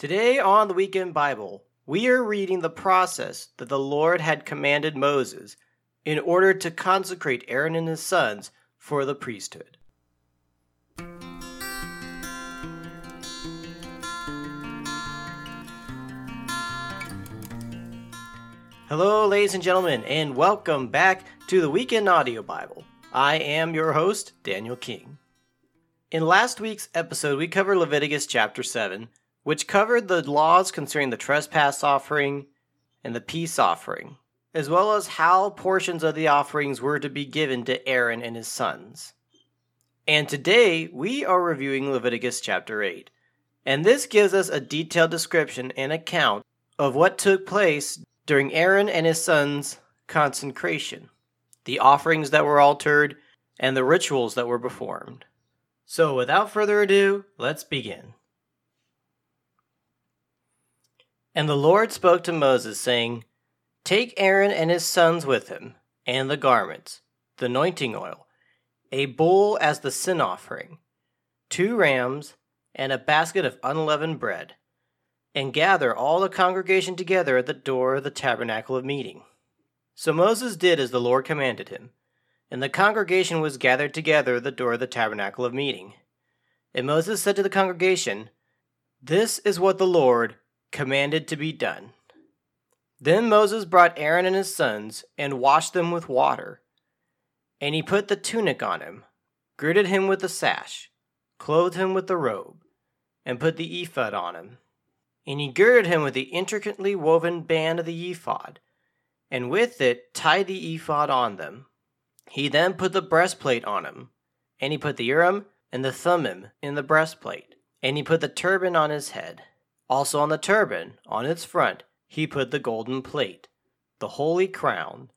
Today on the Weekend Bible, we are reading the process that the Lord had commanded Moses in order to consecrate Aaron and his sons for the priesthood. Hello, ladies and gentlemen, and welcome back to the Weekend Audio Bible. I am your host, Daniel King. In last week's episode, we covered Leviticus chapter 7, which covered the laws concerning the trespass offering and the peace offering, as well as how portions of the offerings were to be given to Aaron and his sons. And today, we are reviewing Leviticus chapter 8, and this gives us a detailed description and account of what took place during Aaron and his sons' consecration, the offerings that were altered, and the rituals that were performed. So, without further ado, let's begin. And the Lord spoke to Moses, saying, Take Aaron and his sons with him, and the garments, the anointing oil, a bull as the sin offering, two rams, and a basket of unleavened bread, and gather all the congregation together at the door of the tabernacle of meeting. So Moses did as the Lord commanded him. And the congregation was gathered together at the door of the tabernacle of meeting. And Moses said to the congregation, This is what the Lord commanded to be done. Then Moses brought Aaron and his sons and washed them with water. And he put the tunic on him, girded him with the sash, clothed him with the robe, and put the ephod on him. And he girded him with the intricately woven band of the ephod, and with it tied the ephod on them. He then put the breastplate on him, and he put the Urim and the Thummim in the breastplate, and he put the turban on his head. Also on the turban, on its front, he put the golden plate, the holy crown,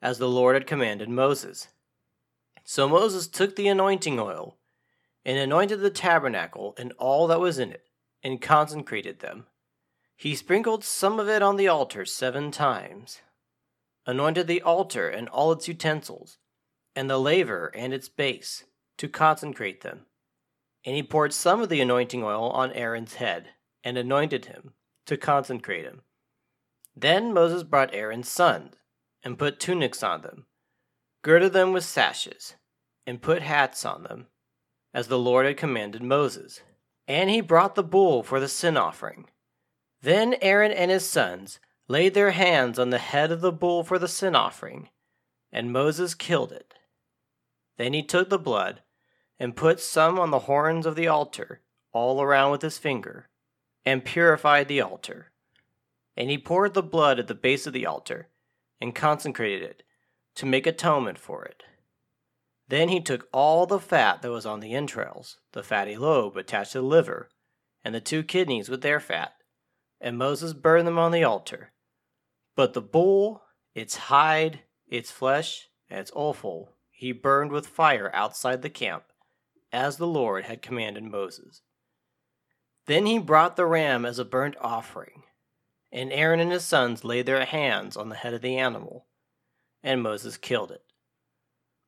as the Lord had commanded Moses. So Moses took the anointing oil, and anointed the tabernacle and all that was in it, and consecrated them. He sprinkled some of it on the altar seven times, anointed the altar and all its utensils, and the laver and its base, to consecrate them. And he poured some of the anointing oil on Aaron's head, and anointed him, to consecrate him. Then Moses brought Aaron's sons, and put tunics on them, girded them with sashes, and put hats on them, as the Lord had commanded Moses. And he brought the bull for the sin offering. Then Aaron and his sons laid their hands on the head of the bull for the sin offering, and Moses killed it. Then he took the blood and put some on the horns of the altar, all around with his finger, and purified the altar. And he poured the blood at the base of the altar, and consecrated it, to make atonement for it. Then he took all the fat that was on the entrails, the fatty lobe attached to the liver, and the two kidneys with their fat, and Moses burned them on the altar. But the bull, its hide, its flesh, and its offal he burned with fire outside the camp, as the Lord had commanded Moses. Then he brought the ram as a burnt offering, and Aaron and his sons laid their hands on the head of the animal, and Moses killed it.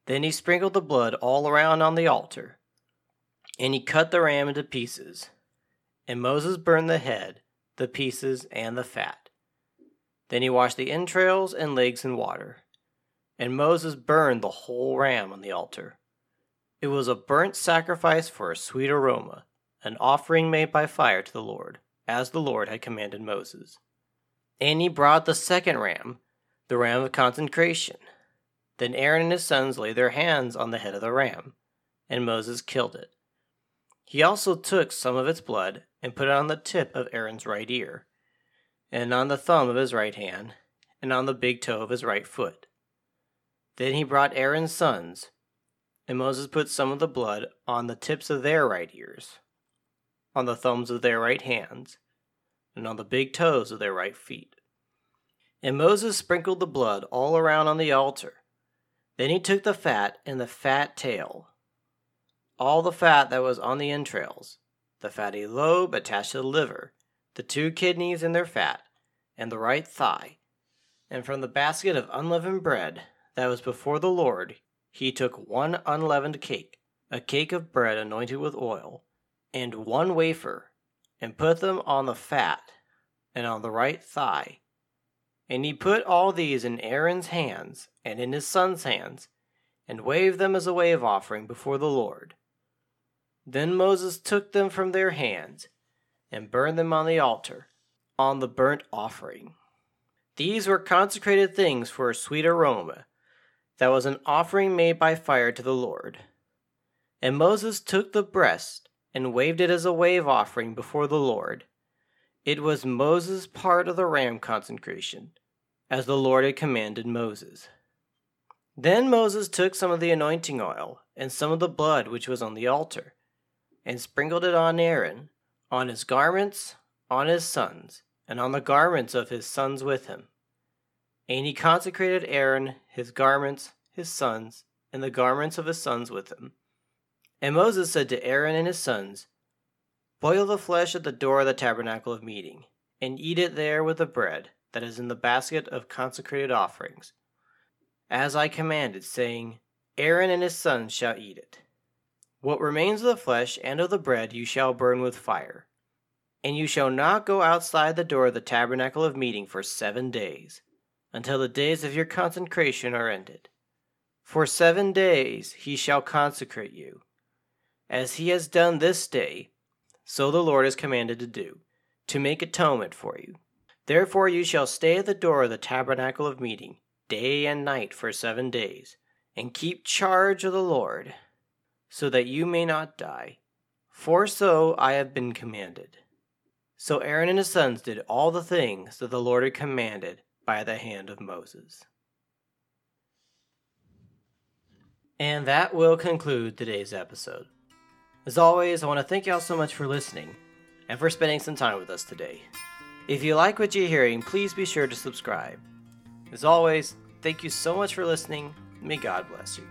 Then he sprinkled the blood all around on the altar, and he cut the ram into pieces, and Moses burned the head, the pieces, and the fat. Then he washed the entrails and legs in water and Moses burned the whole ram on the altar. It was a burnt sacrifice for a sweet aroma, an offering made by fire to the Lord, as the Lord had commanded Moses. And he brought the second ram, the ram of consecration. Then Aaron and his sons laid their hands on the head of the ram, and Moses killed it. He also took some of its blood and put it on the tip of Aaron's right ear, and on the thumb of his right hand, and on the big toe of his right foot. Then he brought Aaron's sons, and Moses put some of the blood on the tips of their right ears, on the thumbs of their right hands, and on the big toes of their right feet. And Moses sprinkled the blood all around on the altar. Then he took the fat and the fat tail, all the fat that was on the entrails, the fatty lobe attached to the liver, the two kidneys and their fat, and the right thigh, and from the basket of unleavened bread that was before the Lord, he took one unleavened cake, a cake of bread anointed with oil, and one wafer, and put them on the fat and on the right thigh. And he put all these in Aaron's hands and in his son's hands, and waved them as a wave offering before the Lord. Then Moses took them from their hands and burned them on the altar, on the burnt offering. These were consecrated things for a sweet aroma, that was an offering made by fire to the Lord. And Moses took the breast and waved it as a wave offering before the Lord. It was Moses' part of the ram consecration, as the Lord had commanded Moses. Then Moses took some of the anointing oil and some of the blood which was on the altar, and sprinkled it on Aaron, on his garments, on his sons, and on the garments of his sons with him. And he consecrated Aaron, his garments, his sons, and the garments of his sons with him. And Moses said to Aaron and his sons, Boil the flesh at the door of the tabernacle of meeting, and eat it there with the bread that is in the basket of consecrated offerings, as I commanded, saying, Aaron and his sons shall eat it. What remains of the flesh and of the bread you shall burn with fire. And you shall not go outside the door of the tabernacle of meeting for seven days, until the days of your consecration are ended. For seven days he shall consecrate you. As he has done this day, so the Lord has commanded to do, to make atonement for you. Therefore you shall stay at the door of the tabernacle of meeting, day and night for seven days, and keep charge of the Lord, so that you may not die. For so I have been commanded. So Aaron and his sons did all the things that the Lord had commanded by the hand of Moses. And that will conclude today's episode. As always, I want to thank y'all so much for listening and for spending some time with us today. If you like what you're hearing, please be sure to subscribe. As always, thank you so much for listening. May God bless you.